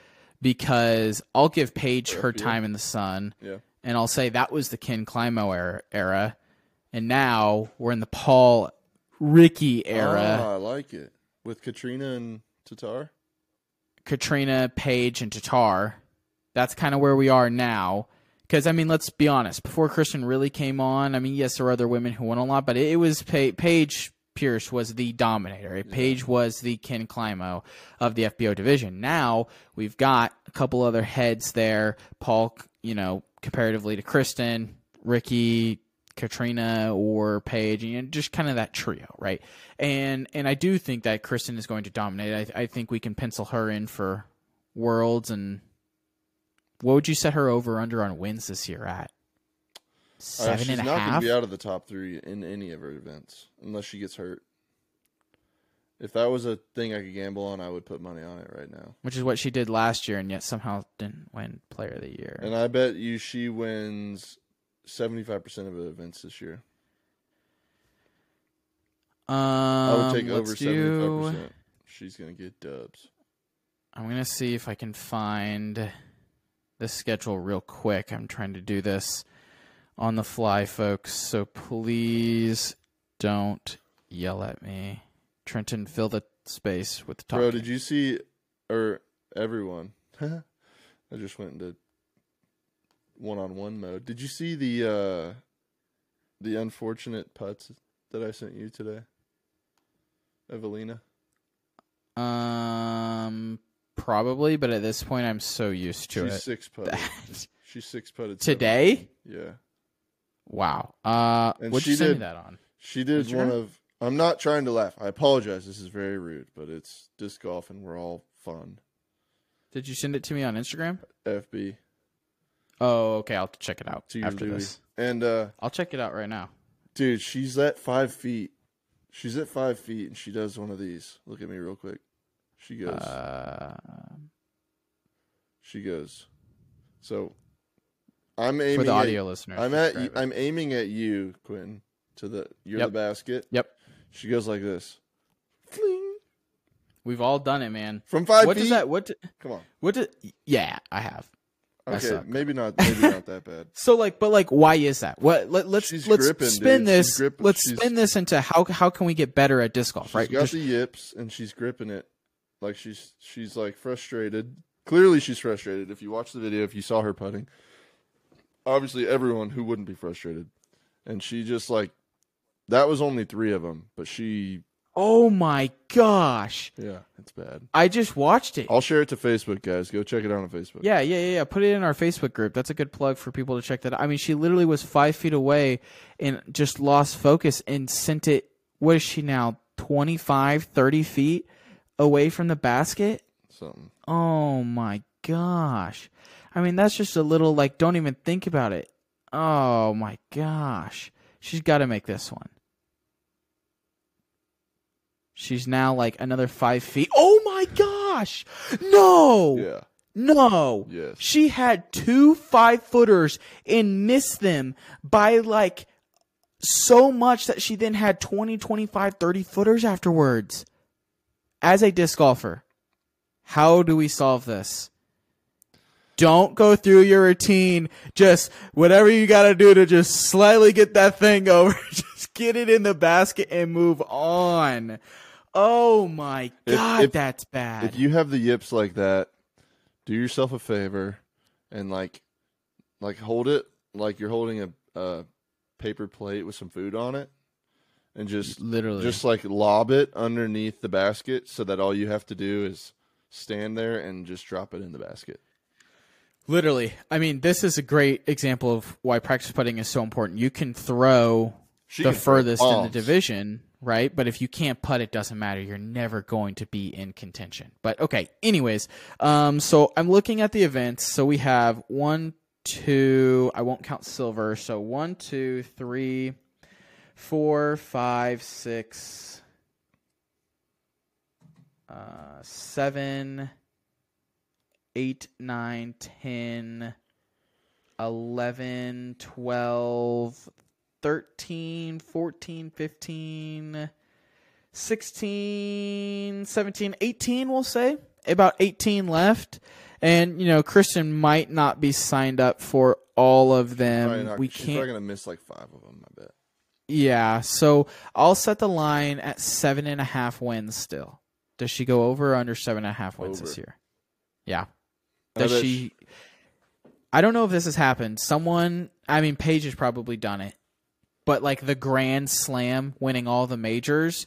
because I'll give Paige her time in the sun, Yeah. and I'll say that was the Ken Climo era, era and now we're in the Paul Ricky era. Ah, I like it. With Katrina and Tattar? Katrina, Paige, and Tattar. That's kind of where we are now. Because I mean, let's be honest. Before Kristin really came on, I mean, yes, there were other women who won a lot, but it, it was pa- Paige Pierce was the dominator. Paige was the Ken Climo of the FPO division. Now we've got a couple other heads there. Paul, you know, comparatively to Kristin, Ricky, Katrina or Paige, you know, just kind of that trio, right? And and I do think that Kristin is going to dominate. I, I think we can pencil her in for Worlds. And what would you set her over under on wins this year at? Uh, she's and a not half. going to be out of the top three in any of her events unless she gets hurt. If that was a thing I could gamble on, I would put money on it right now. which is what she did last year, and yet somehow didn't win Player of the Year. And I bet you she wins 75% of the events this year. um, I would take over 75%. She's going to get dubs. I'm gonna see if I can find the schedule real quick. I'm trying to do this on the fly, folks. So please don't yell at me. Trenton, fill the space with the talking. Bro, did you see, or everyone? I just went into one-on-one mode. Did you see the uh the unfortunate putts that I sent you today, Evelina? Um, probably, but at this point, I'm so used to She's it. six putted. She's six putted Today? Yeah, Wow. Uh, And she you send did- that on? she did one of. I'm not trying to laugh. I apologize. This is very rude, but it's disc golf, and we're all fun. Did you send it to me on Instagram? FB Oh, okay. I'll check it out after Louis. this. And uh, I'll check it out right now. dude, she's at five feet. She's at five feet, and she does one of these. Look at me real quick. She goes. Uh, She goes. So, I'm aiming for the at- audio listeners, I'm at. describe. I'm aiming at you, Quentin. To the you're Yep. the basket. Yep. She goes like this. Fling. We've all done it, man. From five what feet? does that? What? do- Come on. What? Do, yeah, I have. Okay, maybe not. Maybe not that bad. So like, but like, why is that? What? Let, let's She's let's gripping, spin dude. this. Let's She's- spin this into how how can we get better at disc golf? She's right? got Just- the yips and she's gripping it like she's she's like frustrated. Clearly, she's frustrated. If you watch the video, if you saw her putting, obviously everyone who wouldn't be frustrated, and she just like that was only three of them, but she oh my gosh! yeah, it's bad. I just watched it. I'll share it to Facebook, guys. Go check it out on Facebook. Yeah, yeah, yeah, yeah. Put it in our Facebook group. That's a good plug for people to check that out. I mean, she literally was five feet away and just lost focus and sent it. What is she now? 25, 30 feet away from the basket? something. Oh my gosh. I mean, that's just a little like, don't even think about it. Oh my gosh. She's got to make this one. She's now like another five feet. Oh my gosh. No. Yeah, No. Yes. She had two five footers and missed them by like so much that she then had 20, 25, 30 footers afterwards. As a disc golfer, how do we solve this? Don't go through your routine. Just whatever you got to do to just slightly get that thing over. just get it in the basket and move on. Oh my If- God, if- that's bad. if you have the yips like that, do yourself a favor and like like hold it like you're holding a, a paper plate with some food on it and just Literally. just like lob it underneath the basket so that all you have to do is stand there and just drop it in the basket. Literally. I mean, this is a great example of why practice putting is so important. You can throw She the can throw furthest in the division, right? But if you can't putt, it doesn't matter. You're never going to be in contention. But okay, anyways, um, so I'm looking at the events. So we have one, two, I won't count silver. So one, two, three, four, five, six, uh, seven, eight, nine, ten, eleven, twelve, thirteen, fourteen, fifteen, sixteen, seventeen, eighteen. we'll say. About 18 left. And, you know, Kristin might not be signed up for all of them. Probably not- we she's can't. probably gonna miss like five of them. I bet. Yeah, so I'll set the line at seven and a half wins still. Does she go over or under seven and a half wins this year? Yeah. Does she? I don't know if this has happened. Someone, I mean, Paige has probably done it, but like the Grand Slam, winning all the majors,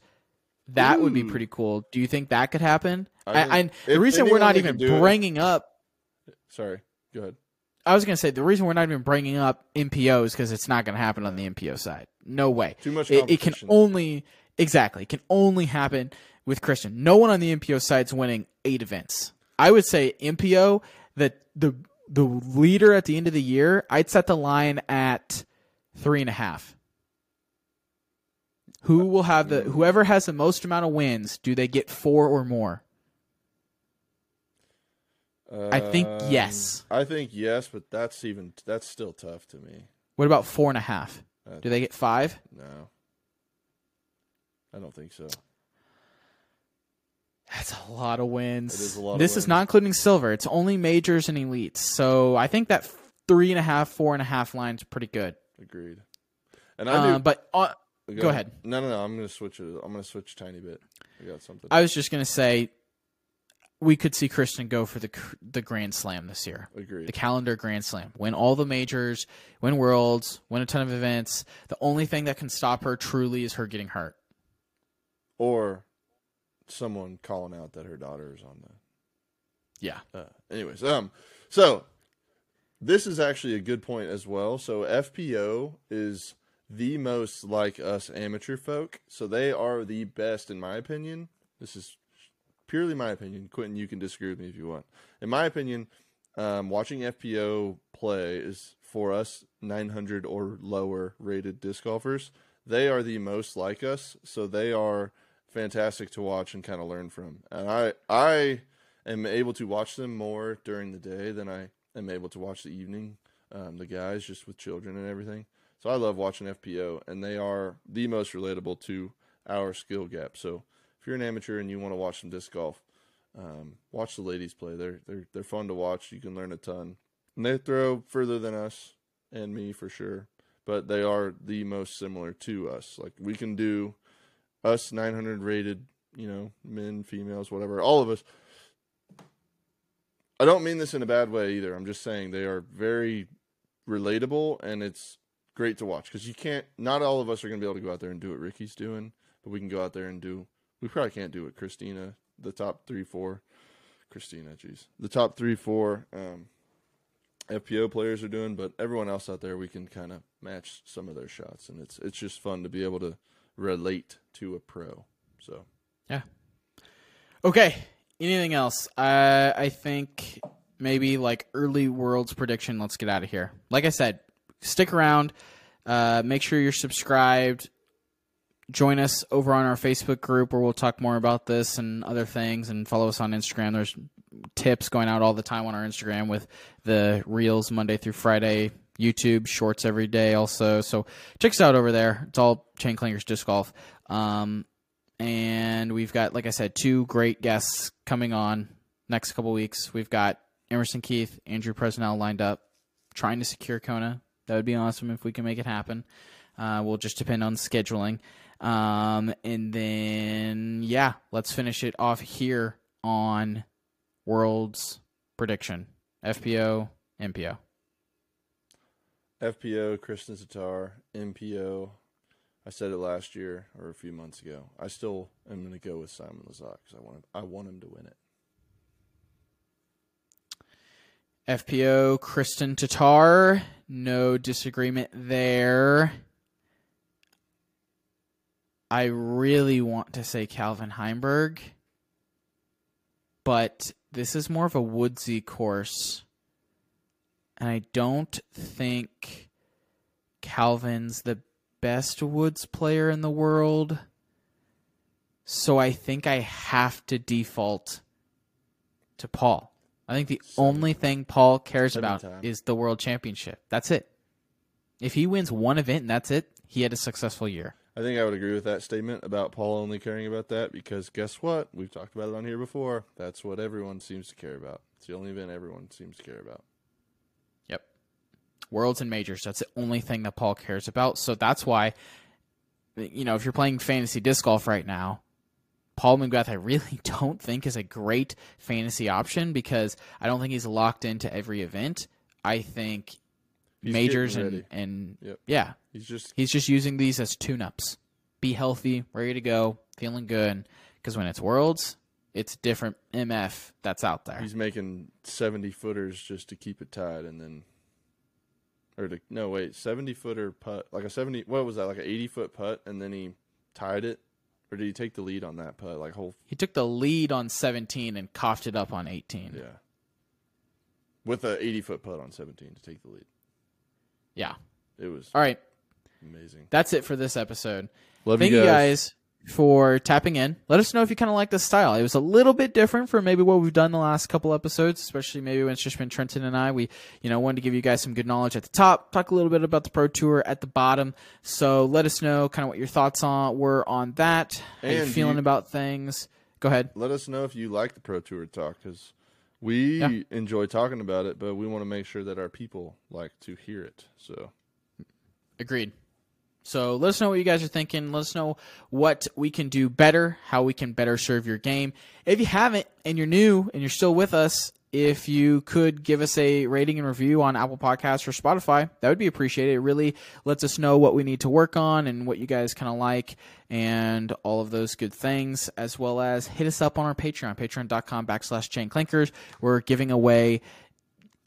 that would be pretty cool. Do you think that could happen? I I, and the reason we're not even do it- bringing up Sorry. Go ahead. I was gonna say the reason we're not even bringing up MPO is because it's not gonna happen on the MPO side. No way. Too much It, it can only exactly it can only happen with Kristin. No one on the MPO side's winning eight events. I would say MPO that the the leader at the end of the year. I'd set the line at three and a half. Who will have the whoever has the most amount of wins? Do they get four or more? I think Um, yes. I think yes, but that's even that's still tough to me. What about four and a half? Uh, Do they get five? No. I don't think so. That's a lot of wins. It is a lot this is not including silver. It's only majors and elites. So I think that three and a half, four and a half lines pretty good. Agreed. And I Uh, do. but uh, go ahead. No, no, no. I'm gonna switch it. I'm gonna switch a tiny bit. I got something. I was just gonna say we could see Kristin go for the the Grand Slam this year. Agreed. The calendar Grand Slam. Win all the majors, win worlds, win a ton of events. The only thing that can stop her truly is her getting hurt. or someone calling out that her daughter is on the Yeah. Uh, anyways, um, so this is actually a good point as well. So FPO is the most like us amateur folk. So they are the best, in my opinion. This is purely my opinion. Quentin, you can disagree with me if you want. In my opinion, um, watching FPO play is for us 900 or lower rated disc golfers. They are the most like us, so they are fantastic to watch and kind of learn from. And I I am able to watch them more during the day than I am able to watch the evening. Um, the guys just with children and everything. So I love watching FPO, and they are the most relatable to our skill gap. So if you're an amateur and you want to watch some disc golf, um, watch the ladies play. They're they're they're fun to watch. You can learn a ton. And they throw further than us and me for sure, but they are the most similar to us. Like we can do us 900 rated, you know, men, females, whatever, all of us. I don't mean this in a bad way either. I'm just saying they are very relatable and it's great to watch because you can't. Not all of us are going to be able to go out there and do what Ricky's doing, but we can go out there and do. We probably can't do what Christina, the top three, four. Christina, jeez, the top three, four um, FPO players are doing, but everyone else out there, we can kind of match some of their shots, and it's it's just fun to be able to relate to a pro. So Yeah. Okay. Anything else? I I think maybe like early worlds prediction. Let's get out of here. Like I said, stick around. Uh, make sure you're subscribed. Join us over on our Facebook group where we'll talk more about this and other things, and follow us on Instagram. There's tips going out all the time on our Instagram with the reels Monday through Friday. YouTube shorts every day also. So check us out over there. It's all Chain Clingers Disc Golf. Um, and we've got, like I said, two great guests coming on next couple weeks. We've got Emerson Keith, Andrew Presnell lined up, trying to secure Kona. That would be awesome if we can make it happen. Uh, we'll just depend on scheduling. Um, and then, yeah, let's finish it off here on World's prediction FPO, MPO. FPO, Kristin Tattar, MPO. I said it last year or a few months ago. I still am going to go with Simon Lizotte because I want I want him to win it. FPO, Kristin Tattar. No disagreement there. I really want to say Calvin Heimburg, but this is more of a woodsy course. And I don't think Calvin's the best woods player in the world. So I think I have to default to Paul. I think the only thing Paul cares Seven about time. is the world championship. That's it. If he wins one event and that's it, he had a successful year. I think I would agree with that statement about Paul only caring about that because guess what? We've talked about it on here before. That's what everyone seems to care about. It's the only event everyone seems to care about. Worlds and majors. That's the only thing that Paul cares about. So that's why, you know, if you're playing fantasy disc golf right now, Paul McGrath, I really don't think is a great fantasy option because I don't think he's locked into every event. I think He's majors and, and Yep. yeah, He's just he's just using these as tune ups. Be healthy, ready to go, feeling good. Because when it's worlds, it's different MF that's out there. he's making seventy footers just to keep it tied, and then or to no wait seventy footer putt like a seventy what was that like an eighty foot putt, and then he tied it, or did he take the lead on that putt like whole He took the lead on 17 and coughed it up on 18. yeah with a eighty foot putt on seventeen to take the lead. Yeah. It was All right. amazing. That's it for this episode. Love Thank you you guys. For tapping in. Let us know if you kind of like the style. It was a little bit different from maybe what we've done the last couple episodes, especially maybe when it's just been Trenton and I. We, you know, wanted to give you guys some good knowledge at the top, talk a little bit about the Pro Tour at the bottom. So let us know kind of what your thoughts on were on that. How you And feeling you- about things? Go ahead. let us know if you like the Pro Tour talk because we Yeah. enjoy talking about it, but we want to make sure that our people like to hear it. So Agreed. So let us know what you guys are thinking. Let us know what we can do better, how we can better serve your game. If you haven't and you're new and you're still with us, if you could give us a rating and review on Apple Podcasts or Spotify, that would be appreciated. It really lets us know what we need to work on and what you guys kind of like and all of those good things, as well as hit us up on our Patreon, patreon.com backslash chain clinkers. We're giving away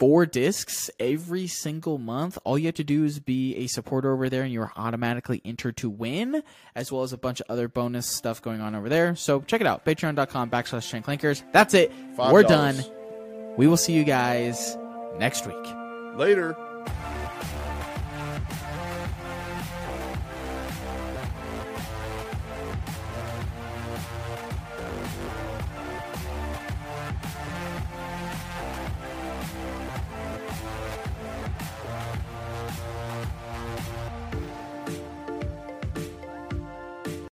four discs every single month. All you have to do is be a supporter over there and you're automatically entered to win, as well as a bunch of other bonus stuff going on over there. So check it out. Patreon.com backslash chain clinkers. That's it. Five We're done. We will see you guys next week. later.